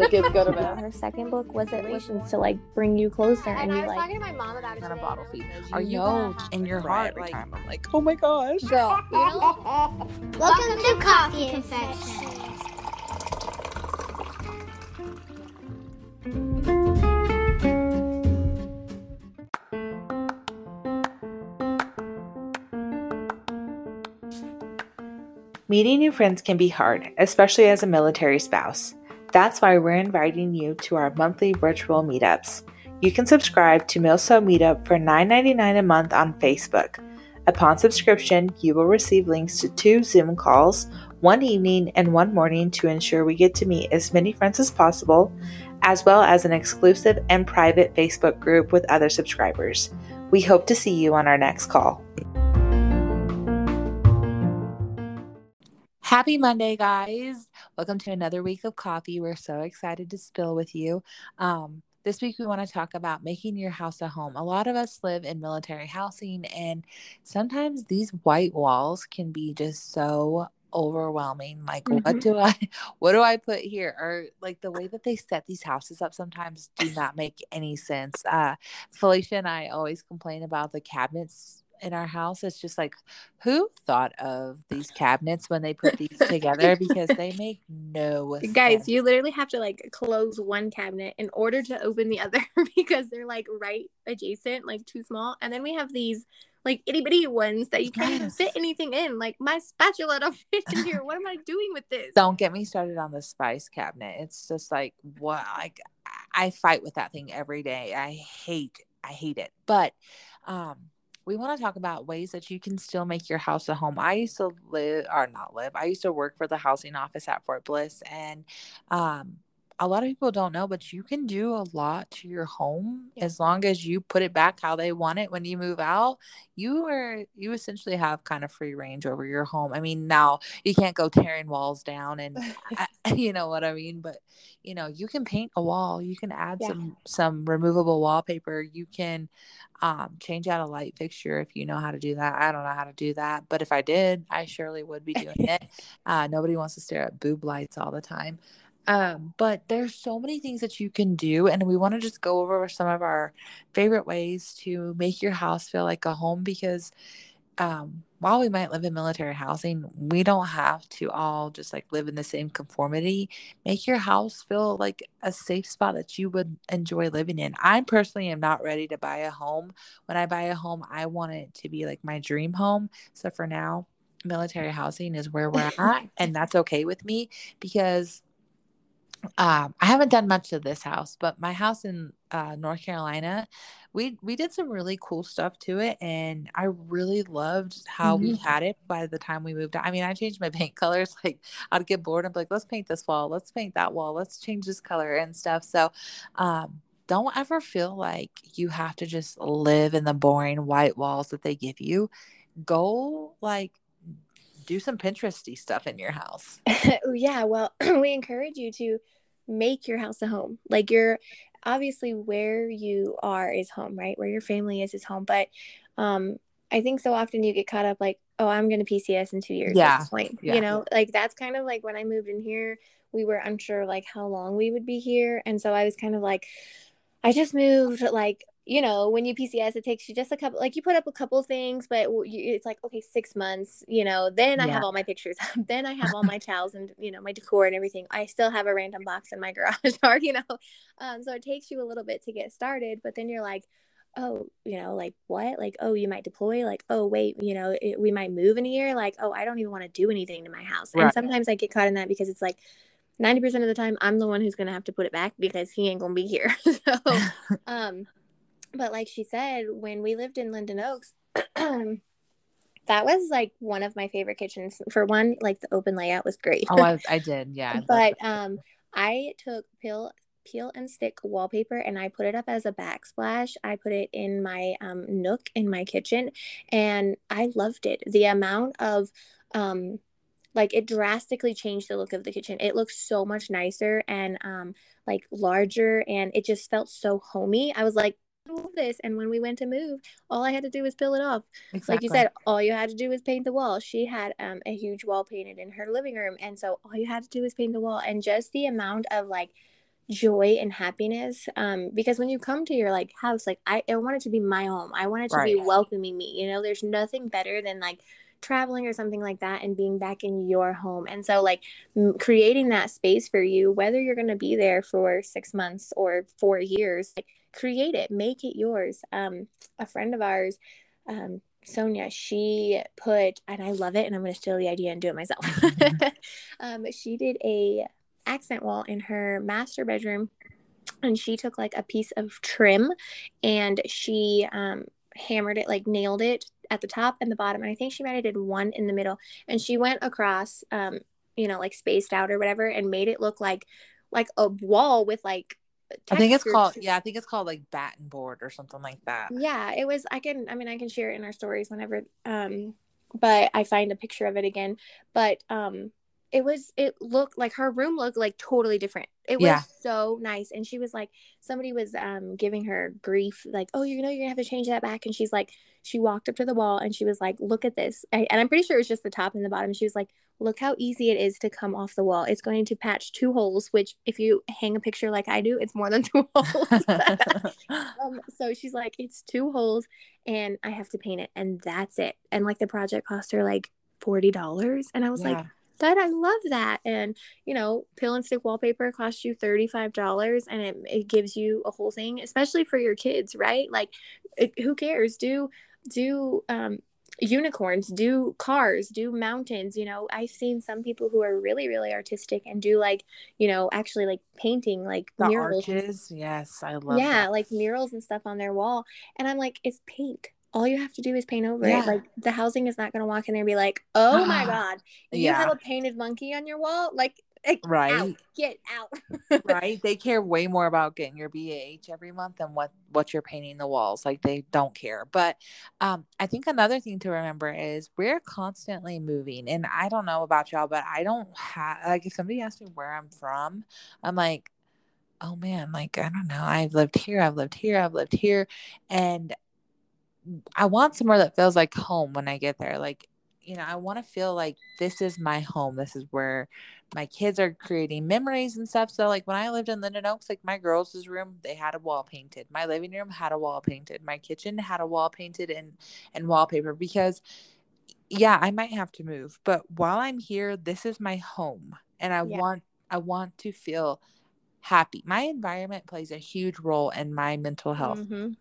the kids go to bed. Her second book was it at to like bring you closer and, and you I was like talking to my mom about it on a bottle feed. Are you know in your heart every like time? I'm like, oh my gosh. Girl, you know, Welcome to Coffee Confessions. Meeting new friends can be hard, especially as a military spouse. That's why we're inviting you to our monthly virtual meetups. You can subscribe to Milso Meetup for $9.99 a month on Facebook. Upon subscription, you will receive links to two Zoom calls, one evening and one morning to ensure we get to meet as many friends as possible, as well as an exclusive and private Facebook group with other subscribers. We hope to see you on our next call. Happy Monday, guys. Welcome to another week of coffee. We're so excited to spill with you. Um, this week, we want to talk about making your house a home. A lot of us live in military housing, and sometimes these white walls can be just so overwhelming like mm-hmm. what do i what do i put here or like the way that they set these houses up sometimes do not make any sense uh felicia and i always complain about the cabinets in our house. It's just like, who thought of these cabinets when they put these together? Because they make no Guys, sense. you literally have to like close one cabinet in order to open the other because they're like right adjacent, like too small. And then we have these like itty bitty ones that you can't even fit anything in. Like my spatula don't fit in here. What am I doing with this? Don't get me started on the spice cabinet. It's just like what like I fight with that thing every day. I hate I hate it. But um we want to talk about ways that you can still make your house a home. I used to live, or not live, I used to work for the housing office at Fort Bliss. And um, a lot of people don't know, but you can do a lot to your home yeah. as long as you put it back how they want it when you move out. You are, you essentially have kind of free range over your home. I mean, now you can't go tearing walls down and, you know what I mean? But, you know, you can paint a wall, you can add yeah. some, some removable wallpaper, you can, um, change out a light fixture if you know how to do that. I don't know how to do that, but if I did, I surely would be doing it. Uh, nobody wants to stare at boob lights all the time. Um, but there's so many things that you can do, and we want to just go over some of our favorite ways to make your house feel like a home because um, while we might live in military housing, we don't have to all just like live in the same conformity. Make your house feel like a safe spot that you would enjoy living in. I personally am not ready to buy a home. When I buy a home, I want it to be like my dream home. So for now, military housing is where we're at, and that's okay with me because um, I haven't done much of this house, but my house in uh, North Carolina, we we did some really cool stuff to it, and I really loved how mm-hmm. we had it by the time we moved out. I mean, I changed my paint colors. Like I'd get bored and be like, let's paint this wall, let's paint that wall, let's change this color and stuff. So, um, don't ever feel like you have to just live in the boring white walls that they give you. Go like do some Pinteresty stuff in your house. yeah, well, we encourage you to make your house a home. Like you're obviously where you are is home, right? Where your family is is home. But um I think so often you get caught up like, oh, I'm gonna PCS in two years. Yeah. Point. yeah. You know, like that's kind of like when I moved in here, we were unsure like how long we would be here. And so I was kind of like, I just moved like you know, when you PCS, it takes you just a couple, like you put up a couple things, but it's like, okay, six months, you know, then yeah. I have all my pictures. then I have all my towels and, you know, my decor and everything. I still have a random box in my garage or, you know, um, so it takes you a little bit to get started, but then you're like, oh, you know, like what? Like, oh, you might deploy. Like, oh, wait, you know, it, we might move in a year. Like, oh, I don't even want to do anything to my house. Right. And sometimes I get caught in that because it's like, 90% of the time I'm the one who's going to have to put it back because he ain't going to be here. so, um, but like she said, when we lived in Linden Oaks, that was like one of my favorite kitchens. For one, like the open layout was great. oh, I, I did, yeah. but um, I took peel peel and stick wallpaper and I put it up as a backsplash. I put it in my um, nook in my kitchen, and I loved it. The amount of um, like it drastically changed the look of the kitchen. It looks so much nicer and um like larger and it just felt so homey. I was like, move this. And when we went to move, all I had to do was peel it off. Exactly. Like you said, all you had to do was paint the wall. She had um, a huge wall painted in her living room. And so all you had to do was paint the wall. And just the amount of like joy and happiness um because when you come to your like house like i, I want it to be my home i want it to Right. be welcoming me you know there's nothing better than like traveling or something like that and being back in your home. And so like m- creating that space for you whether you're going to be there for six months or four years like create it make it yours. Um a friend of ours um sonia she put and i love it and i'm going to steal the idea and do it myself. Um she did a accent wall in her master bedroom and she took like a piece of trim and she um hammered it like nailed it at the top and the bottom and i think she might have did one in the middle and she went across um you know like spaced out or whatever and made it look like like a wall with like I think it's called yeah, I think it's called like batten board or something like that. yeah it was i can i mean i can share it in our stories whenever um but i find a picture of it again but um it was it looked like her room looked like totally different it was Yeah. so nice and she was like somebody was um giving her grief like oh you know you're gonna have to change that back and she's like she walked up to the wall and she was like look at this I, and i'm pretty sure it was just the top and the bottom she was like look how easy it is to come off the wall it's going to patch two holes which if you hang a picture like i do it's more than two holes um, so she's like, it's two holes and I have to paint it and that's it. And like the project cost her like forty dollars. And I was like, Yeah. Dad, I love that. And you know, pill and stick wallpaper costs you thirty-five dollars and it, it gives you a whole thing, especially for your kids, right? Like it, who cares? Do do um unicorns do cars do mountains you know i've seen some people who are really really artistic and do like you know actually like painting like the murals arches, yes, I love yeah that. like murals and stuff on their wall and i'm like it's paint all you have to do is paint over Yeah. it like the housing is not going to walk in there and be like oh my god you yeah. have a painted monkey on your wall like eh, Right. out, get out right? They care way more about getting your BAH every month than what what you're painting the walls. Like they don't care. But um, I think another thing to remember is we're constantly moving, and I don't know about y'all, but I don't have like if somebody asks me where I'm from, I'm like, oh man, like I don't know. I've lived here, I've lived here, I've lived here, and I want somewhere that feels like home when I get there. Like, you know, I want to feel like this is my home. This is where my kids are creating memories and stuff. So, like, when I lived in Linden Oaks, like my girls' room, they had a wall painted. My living room had a wall painted. My kitchen had a wall painted and and wallpaper because, yeah, I might have to move, but while I'm here, this is my home, and I Yeah. want I want to feel happy. My environment plays a huge role in my mental health. Mhm.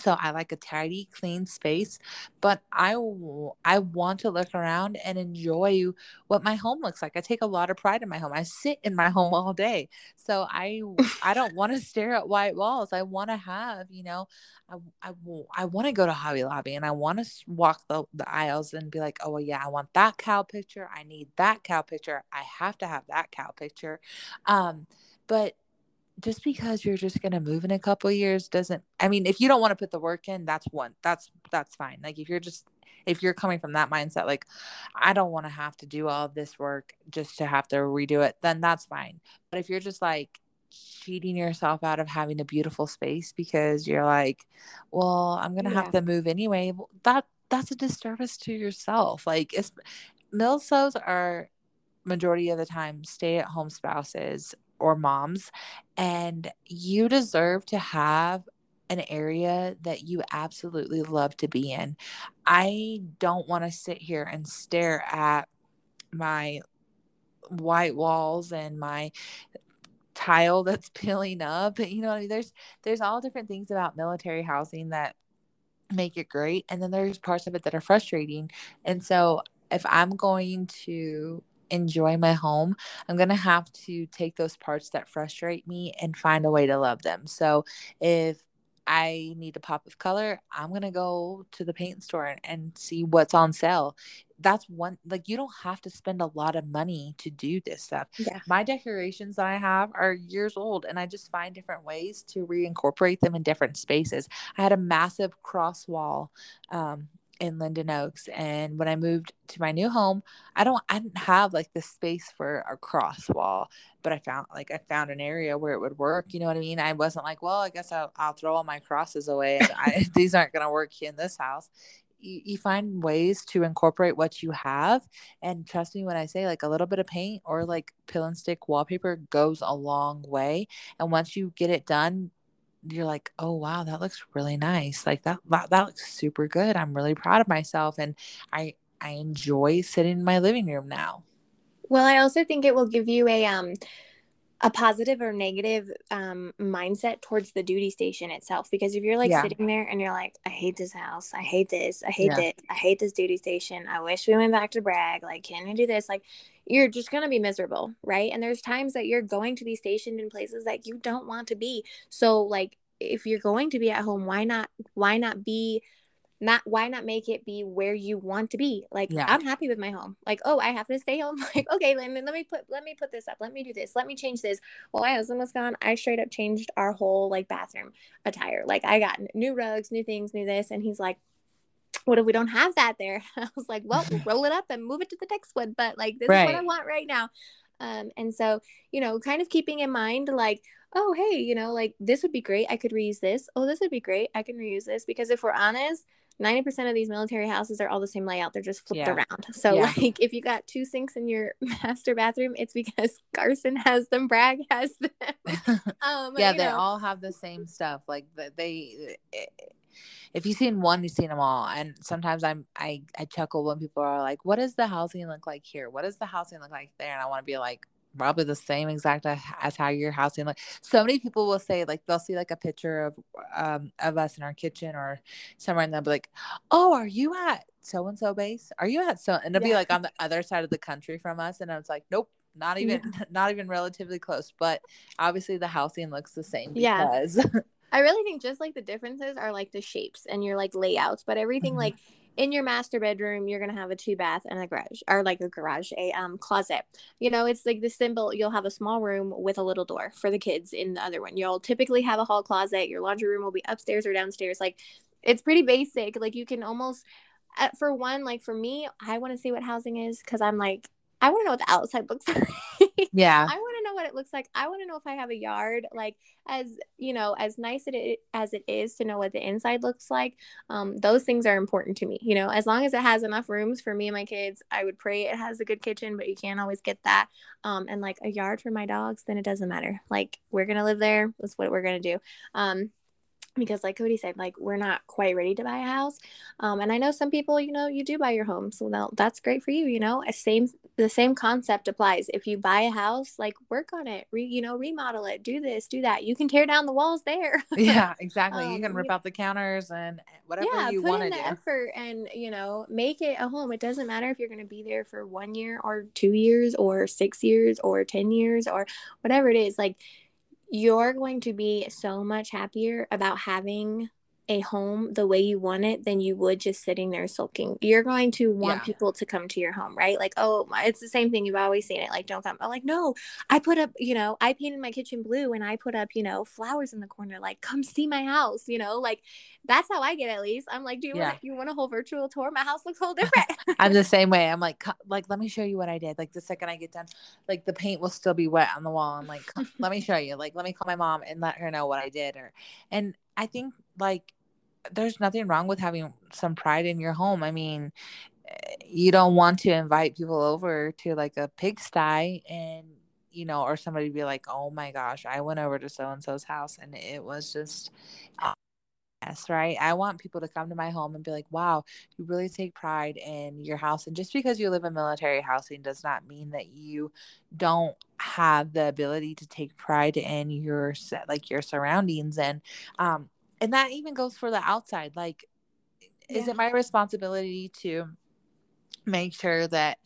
So I like a tidy, clean space, but I I want to look around and enjoy what my home looks like. I take a lot of pride in my home. I sit in my home all day. So I I don't want to stare at white walls. I want to have, you know, I I, I want to go to Hobby Lobby and I want to walk the, the aisles and be like, "Oh, well, yeah, I want that cow picture. I need that cow picture. I have to have that cow picture." Um but just because you're just going to move in a couple years doesn't i mean if you don't want to put the work in that's one that's that's fine. Like if you're just if you're coming from that mindset like i don't want to have to do all of this work just to have to redo it then that's fine. But if you're just like cheating yourself out of having a beautiful space because you're like well i'm going to Yeah. have to move anyway well, that that's a disservice to yourself. Like it's milsos are majority of the time stay at home spouses or moms and you deserve to have an area that you absolutely love to be in. I don't want to sit here and stare at my white walls and my tile that's peeling up. You know, what I mean? there's there's all different things about military housing that make it great and then there's parts of it that are frustrating. And so if I'm going to enjoy my home, I'm going to have to take those parts that frustrate me and find a way to love them. So if I need a pop of color, I'm going to go to the paint store and, see what's on sale. That's one, like, you don't have to spend a lot of money to do this stuff. Yeah. My decorations that I have are years old, and I just find different ways to reincorporate them in different spaces. I had a massive cross wall um, in Linden Oaks. And when I moved to my new home, I don't I didn't have like the space for a cross wall, but I found like I found an area where it would work. You know what I mean? I wasn't like, well, I guess I'll, I'll throw all my crosses away. I, these aren't going to work in this house. you, you find ways to incorporate what you have and trust me when i say like a little bit of paint or like pill and stick wallpaper goes a long way and once you get it done you're like oh wow that looks really nice like that that, that looks super good i'm really proud of myself and i i enjoy sitting in my living room now Well, I also think it will give you a um a positive or negative um mindset towards the duty station itself because if you're like Yeah. sitting there and you're like I hate this house, I hate this, I hate Yeah. this, I hate this duty station. I wish we went back to Bragg. Like can we do this? Like you're just going to be miserable, right? And there's times that you're going to be stationed in places that you don't want to be. So like if you're going to be at home, why not why not be not why not make it be where you want to be? Like Yeah. i'm happy with my home. Like oh i have to stay home. Like okay let me let me put let me put this up. Let me do this. Let me change this. While my husband was gone. I straight up changed our whole like bathroom attire. Like i got new rugs new things new this. And he's like what if we don't have that there? I was like well roll it up and move it to the next one but like this is what i want right now. Um and so you know kind of keeping in mind like oh hey you know like this would be great. I could reuse this. Oh this would be great. I can reuse this. Because if we're honest 90% of these military houses are all the same layout. They're just flipped Yeah. around. So Yeah. like if you got two sinks in your master bathroom it's because carson has them bragg has them. Um yeah they know. all have the same stuff. Like the- they eh, if you've seen one you've seen them all and sometimes i'm i i chuckle when people are like what does the housing look like here? What does the housing look like there? And i want to be like probably the same exact as how your housing like so many people will say like they'll see like a picture of um of us in our kitchen or somewhere and they'll be like oh are you at so and so base? Are you at so and it'll be like on the other side of the country from us and i was like nope not even not even relatively close but obviously the housing looks the same Yeah. I really think just like the differences are like the shapes and your like layouts, but everything Mhm. like in your master bedroom, you're gonna have a two bath and a garage, or like a garage, a um closet. You know, it's like the symbol. You'll have a small room with a little door for the kids in the other one. You'll typically have a hall closet. Your laundry room will be upstairs or downstairs. Like it's pretty basic. Like you can almost, uh, for one, like for me, I want to see what housing is because I'm like. I want to know what the outside looks like. yeah I want to know what it looks like. I want to know if I have a yard, like as you know, as nice it as it is to know what the inside looks like. Um, those things are important to me. You know, as long as it has enough rooms for me and my kids, I would pray it has a good kitchen, but you can't always get that. Um, and like a yard for my dogs, then it doesn't matter. Like we're gonna live there. That's what we're gonna do. Um, because like Cody said, like we're not quite ready to buy a house. Um, and I know some people, you know, you do buy your home, so that's great for you. You know, a same the same concept applies. If you buy a house, like work on it, re, you know, remodel it, do this, do that. You can tear down the walls there. yeah exactly you Um, can rip you- out the counters and whatever yeah, you put want in to the do effort and you know, make it a home. It doesn't matter if you're going to be there for one year or two years or six years or ten years or whatever it is. Like you're going to be so much happier about having a home the way you want it than you would just sitting there sulking. You're going to want Yeah. people to come to your home, right? Like, oh, it's the same thing. You've always seen it. Like, don't come. I'm like, no, I put up, you know, I painted my kitchen blue and I put up, you know, flowers in the corner. Like, come see my house, you know, like that's how I get at least. I'm like, do you Yeah. want you want a whole virtual tour? My house looks whole different. i'm the same way i'm like like let me show you what i did like the second i get done like the paint will still be wet on the wall i'm like let me show you like let me call my mom and let her know what i did or and i think like there's nothing wrong with having some pride in your home. I mean you don't want to invite people over to like a pigsty and you know or somebody be like oh my gosh i went over to so and so's house and it was just mess right? I want people to come to my home and be like wow you really take pride in your house. And just because you live in military housing does not mean that you don't have the ability to take pride in your like your surroundings. And um and that even goes for the outside like is it my responsibility to make sure that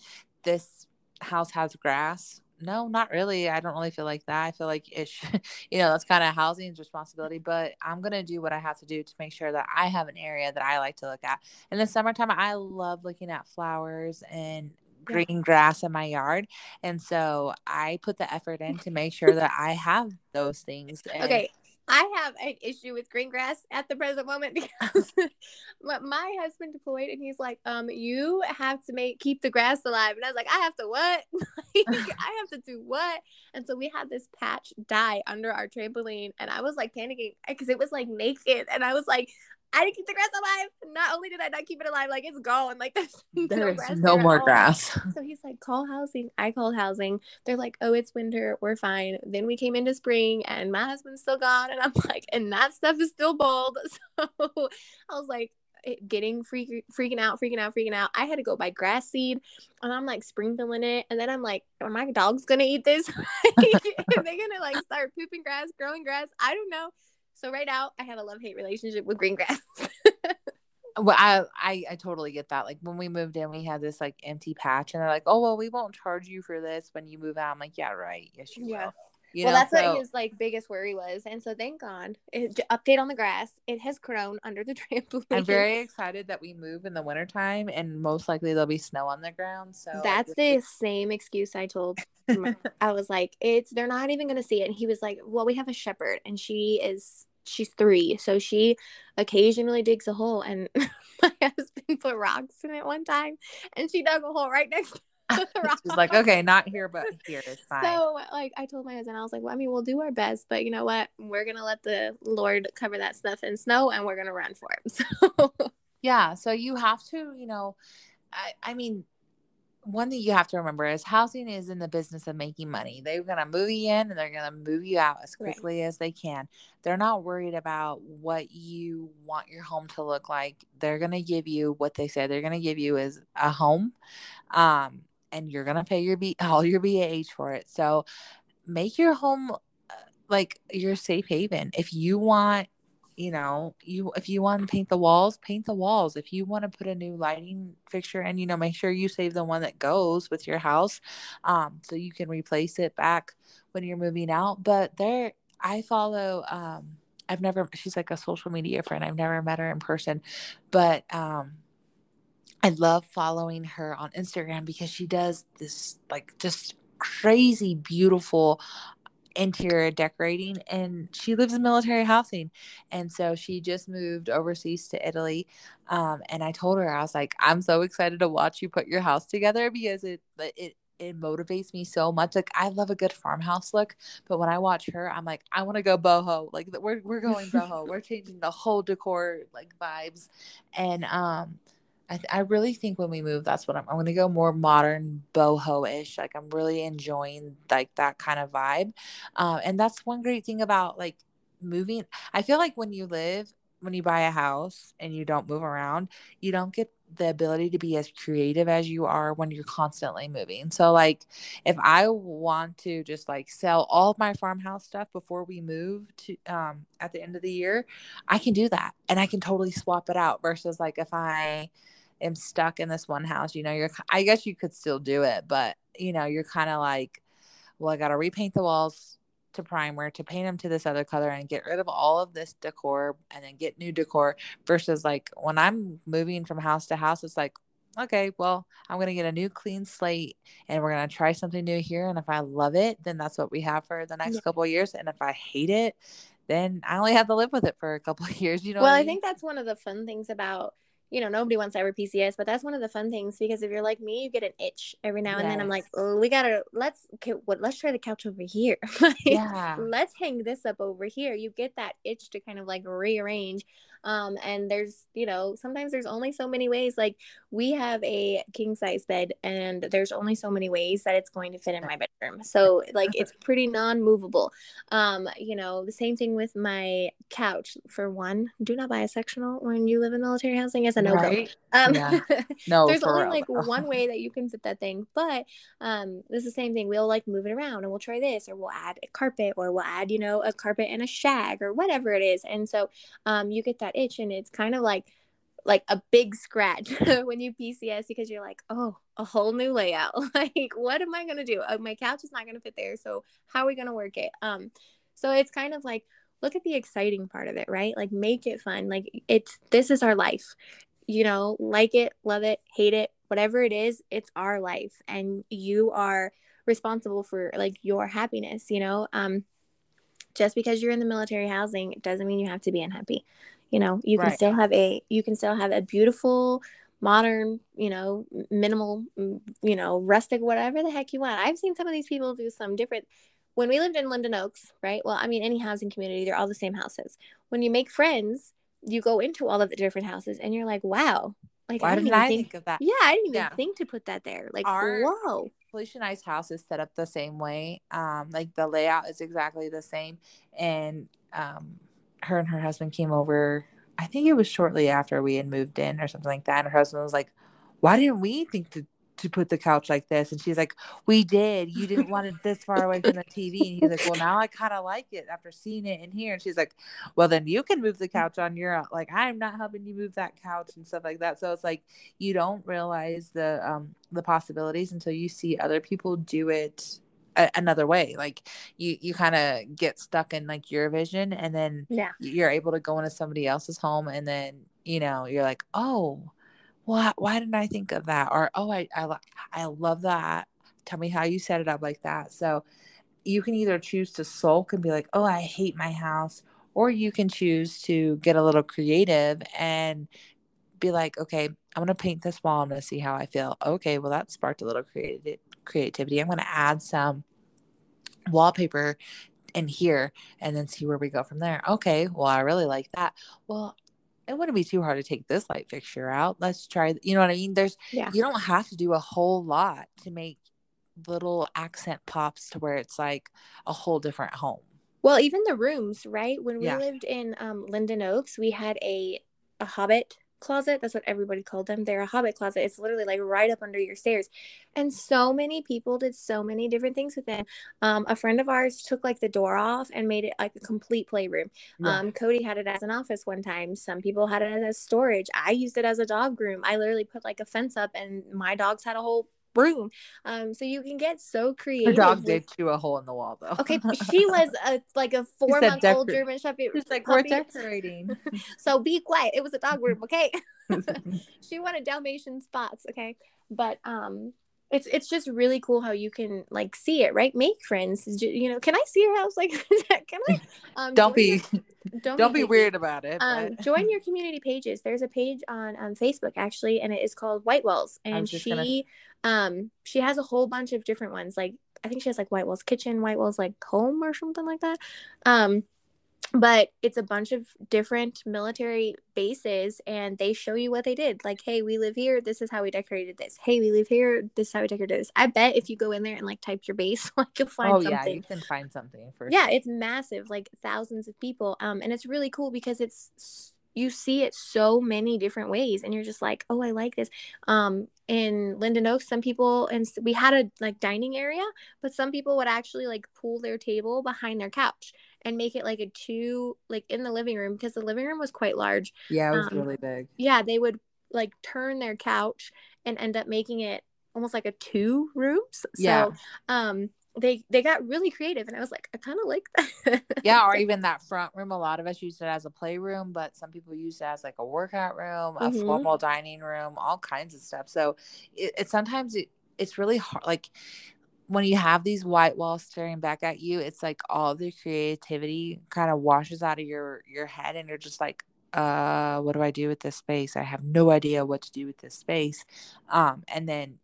this house has grass? No not really. I don't really feel like that. I feel like it should, you know that's kind of housing's responsibility but i'm gonna do what i have to do to make sure that i have an area that i like to look at. In the summertime i love looking at flowers and Yeah. green grass in my yard and so i put the effort in to make sure that i have those things and Okay, I have an issue with green grass at the present moment because my, my husband deployed and he's like, um, you have to make keep the grass alive, and I was like, I have to what? Like, I have to do what? And so we had this patch die under our trampoline, and I was like panicking because it was like naked, and I was like. I didn't keep the grass alive. Not only did I not keep it alive, like it's gone. Like there's There is grass no there more grass. So he's like, call housing. I called housing. They're like, oh, it's winter. We're fine. Then we came into spring and my husband's still gone. And I'm like, and that stuff is still bald. So I was like, getting freak, freaking out, freaking out, freaking out. I had to go buy grass seed and I'm like sprinkling it. And then I'm like, are my dogs going to eat this? are they going to like start pooping grass, growing grass? I don't know. So right now I have a love hate relationship with green grass. Well, I, I I totally get that. Like when we moved in, we had this like empty patch, and they're like, "Oh well, we won't charge you for this when you move out." I'm like, "Yeah, right. Yes, you Yeah. will." You well, know, that's so- what his like biggest worry was, and so thank God. It, update on the grass. It has grown under the trampoline. I'm very excited that we move in the wintertime, and most likely there'll be snow on the ground. So That's the same excuse I told. I was like, it's they're not even gonna see it, and he was like, well, we have a shepherd, and she is she's three, so she occasionally digs a hole, and my husband put rocks in it one time, and she dug a hole right next to. She's like, okay, not here, but here is fine. So, like, I told my husband, I was like, well, I mean, we'll do our best, but you know what? We're gonna let the Lord cover that stuff in snow, and we're gonna run for it. So, yeah, so you have to, you know, I, I mean, one thing you have to remember is housing is in the business of making money. They're gonna move you in and they're gonna move you out as Right. quickly as they can. They're not worried about what you want your home to look like. They're gonna give you what they say they're gonna give you is a home, um, and you're gonna pay your B all your BAH for it. So make your home uh, like your safe haven. If you want you know you if you want to paint the walls paint the walls if you want to put a new lighting fixture and you know make sure you save the one that goes with your house um so you can replace it back when you're moving out but there i follow um i've never she's like a social media friend i've never met her in person but um i love following her on instagram because she does this like just crazy beautiful interior decorating and she lives in military housing and so she just moved overseas to italy um, and i told her i was like i'm so excited to watch you put your house together because it it it motivates me so much. Like i love a good farmhouse look but when i watch her i'm like i want to go boho like we're, we're going boho we're changing the whole decor like vibes and um I, th- I really think when we move, that's what I'm. I'm to go more modern, boho-ish. Like I'm really enjoying like that kind of vibe, um, and that's one great thing about like moving. I feel like when you live, when you buy a house and you don't move around, you don't get the ability to be as creative as you are when you're constantly moving. So like if I want to just like sell all of my farmhouse stuff before we move to um at the end of the year, I can do that and I can totally swap it out versus like if I am stuck in this one house, you know, you're I guess you could still do it, but you know, you're kind of like well, I got to repaint the walls to primer to paint them to this other color and get rid of all of this decor and then get new decor versus like when I'm moving from house to house, it's like, okay, well, I'm going to get a new clean slate and we're going to try something new here. And if I love it, then that's what we have for the next Yeah. couple of years. And if I hate it, then I only have to live with it for a couple of years. You know, well, I mean? think that's one of the fun things about you know nobody wants ever PCS, but that's one of the fun things because if you're like me, you get an itch every now and then. I'm like, oh, we gotta let's okay, what let's try the couch over here. Like, yeah. let's hang this up over here. You get that itch to kind of like rearrange. Um, and there's, you know, sometimes there's only so many ways. Like we have a king size bed, and there's only so many ways that it's going to fit in my bedroom. So like it's pretty non-movable. Um, you know, the same thing with my couch. For one, do not buy a sectional when you live in military housing as a no-go. Right? Um, Yeah. No, there's only real, like one way that you can fit that thing but um this is the same thing we'll like move it around and we'll try this or we'll add a carpet or we'll add you know a carpet and a shag or whatever it is and so um you get that itch and it's kind of like like a big scratch when you PCS because you're like, oh, a whole new layout. like, what am I gonna do? Uh, my couch is not gonna fit there, so how are we gonna work it? Um, so it's kind of like look at the exciting part of it, right? Like make it fun. Like it's this is our life. You know, like it, love it, hate it, whatever it is, it's our life, and you are responsible for like your happiness. You know, um, just because you're in the military housing doesn't mean you have to be unhappy you know you can Right. still have a you can still have a beautiful modern you know minimal you know rustic whatever the heck you want i've seen some of these people do some different when we lived in Linden Oaks, right? Well, I mean, any housing community, they're all the same houses. When you make friends, you go into all of the different houses and you're like, wow, like Why I didn't even I think, think of that? yeah, I didn't even Yeah. think to put that there. Like, Our- whoa, I's house is set up the same way. Um, like the layout is exactly the same. And um, her and her husband came over. I think it was shortly after we had moved in or something like that. And her husband was like, "Why didn't we think to to put the couch like this?" And she's like, "We did. You didn't want it this far away from the TV." And he's like, "Well, now I kind of like it after seeing it in here." And she's like, "Well, then you can move the couch on your own. Like I'm not helping you move that couch and stuff like that." So it's like you don't realize the um the possibilities until you see other people do it a- another way like you you kind of get stuck in like your vision and then yeah, you're able to go into somebody else's home and then you know you're like oh why why didn't i think of that? Or oh i i, I love that. Tell me how you set it up like that. So you can either choose to sulk and be like oh i hate my house or you can choose to get a little creative and be like okay i'm going to paint this wall i'm going to see how i feel. Okay well that sparked a little creative creativity i'm going to add some wallpaper in here and then see where we go from there okay well i really like that well it wouldn't be too hard to take this light fixture out let's try you know what i mean there's yeah. you don't have to do a whole lot to make little accent pops to where it's like a whole different home Well, even the rooms, right? When we Yeah. lived in um, Linden Oaks, we had a a hobbit closet. That's what everybody called them. They're a hobbit closet. It's literally like right up under your stairs. And so many people did so many different things with it. Um, a friend of ours took like the door off and made it like a complete playroom. Yeah. Um, Cody had it as an office one time. Some people had it as storage. I used it as a dog room. I literally put like a fence up and my dogs had a whole room. Um, so you can get so her creative. dog with- did chew a hole in the wall though Okay, she was a like a four month old German Shepherd. She's like we're decorating So be quiet. It was a dog room, okay? she wanted Dalmatian spots, okay? But um, it's it's just really cool how you can like see it, right? Make friends. You know, can I see your house? Like, can I? Um, don't be your- don't, don't be picky. weird about it Um, join your community pages. There's a page on um, Facebook actually, and it is called White Walls, and she gonna- um she has a whole bunch of different ones. Like I think she has like White Walls Kitchen, White Walls like Home, or something like that. Um, but it's a bunch of different military bases and they show you what they did. Like hey we live here. This is how we decorated this. Hey we live here. This is how we decorated this. I bet if you go in there and like type your base like you'll find oh something yeah you can find something for yeah it's massive like thousands of people um and it's really cool because it's you see it so many different ways and you're just like oh i like this. Um in linden oaks some people and we had a like dining area but some people would actually like pull their table behind their couch and make it like a two like in the living room because the living room was quite large. Yeah it was um, really big. yeah they would like turn their couch and end up making it almost like a two rooms. Yeah. so um they they got really creative and i was like i kind of like that. Yeah or even that front room a lot of us use it as a playroom but some people use it as like a workout room a Mhm. formal dining room all kinds of stuff. So it, it sometimes it, it's really hard like when you have these white walls staring back at you it's like all the creativity kind of washes out of your your head and you're just like uh what do i do with this space? I have no idea what to do with this space. Um and then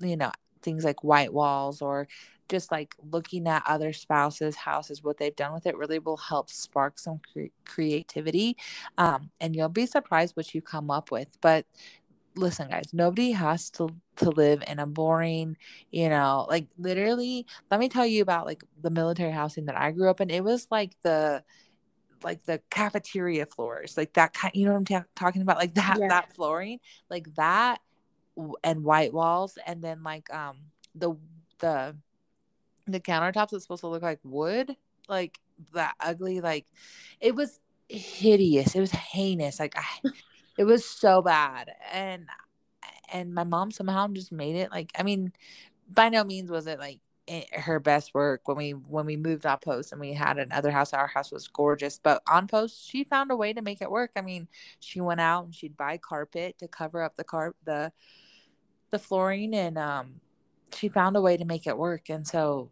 you know things like white walls or just like looking at other spouses houses what they've done with it really will help spark some cre- creativity um, and you'll be surprised what you come up with but listen guys nobody has to to live in a boring you know like literally let me tell you about like the military housing that i grew up in. It was like the like the cafeteria floors like that kind you know what i'm ta- talking about? Like that Yeah. that flooring like that and white walls and then like um the the the countertops is supposed to look like wood like that ugly like it was hideous. It was heinous. Like I, it was so bad. And and my mom somehow just made it like i mean by no means was it like her best work when we when we moved on post and we had another house. Our house was gorgeous but on post she found a way to make it work. I mean she went out and she'd buy carpet to cover up the car the the flooring and um she found a way to make it work. And so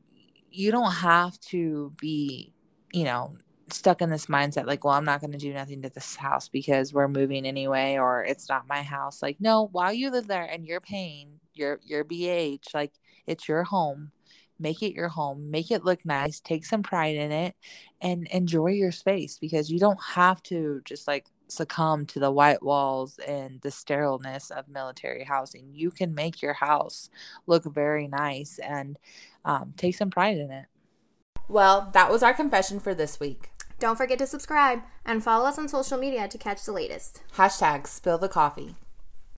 you don't have to be you know stuck in this mindset like well i'm not going to do nothing to this house because we're moving anyway or it's not my house like no while you live there and you're paying your your BAH like it's your home make it your home make it look nice take some pride in it and enjoy your space because you don't have to just like succumb to the white walls and the sterileness of military housing. You can make your house look very nice and um, take some pride in it. Well, that was our confession for this week. Don't forget to subscribe and follow us on social media to catch the latest. Hashtag spill the coffee.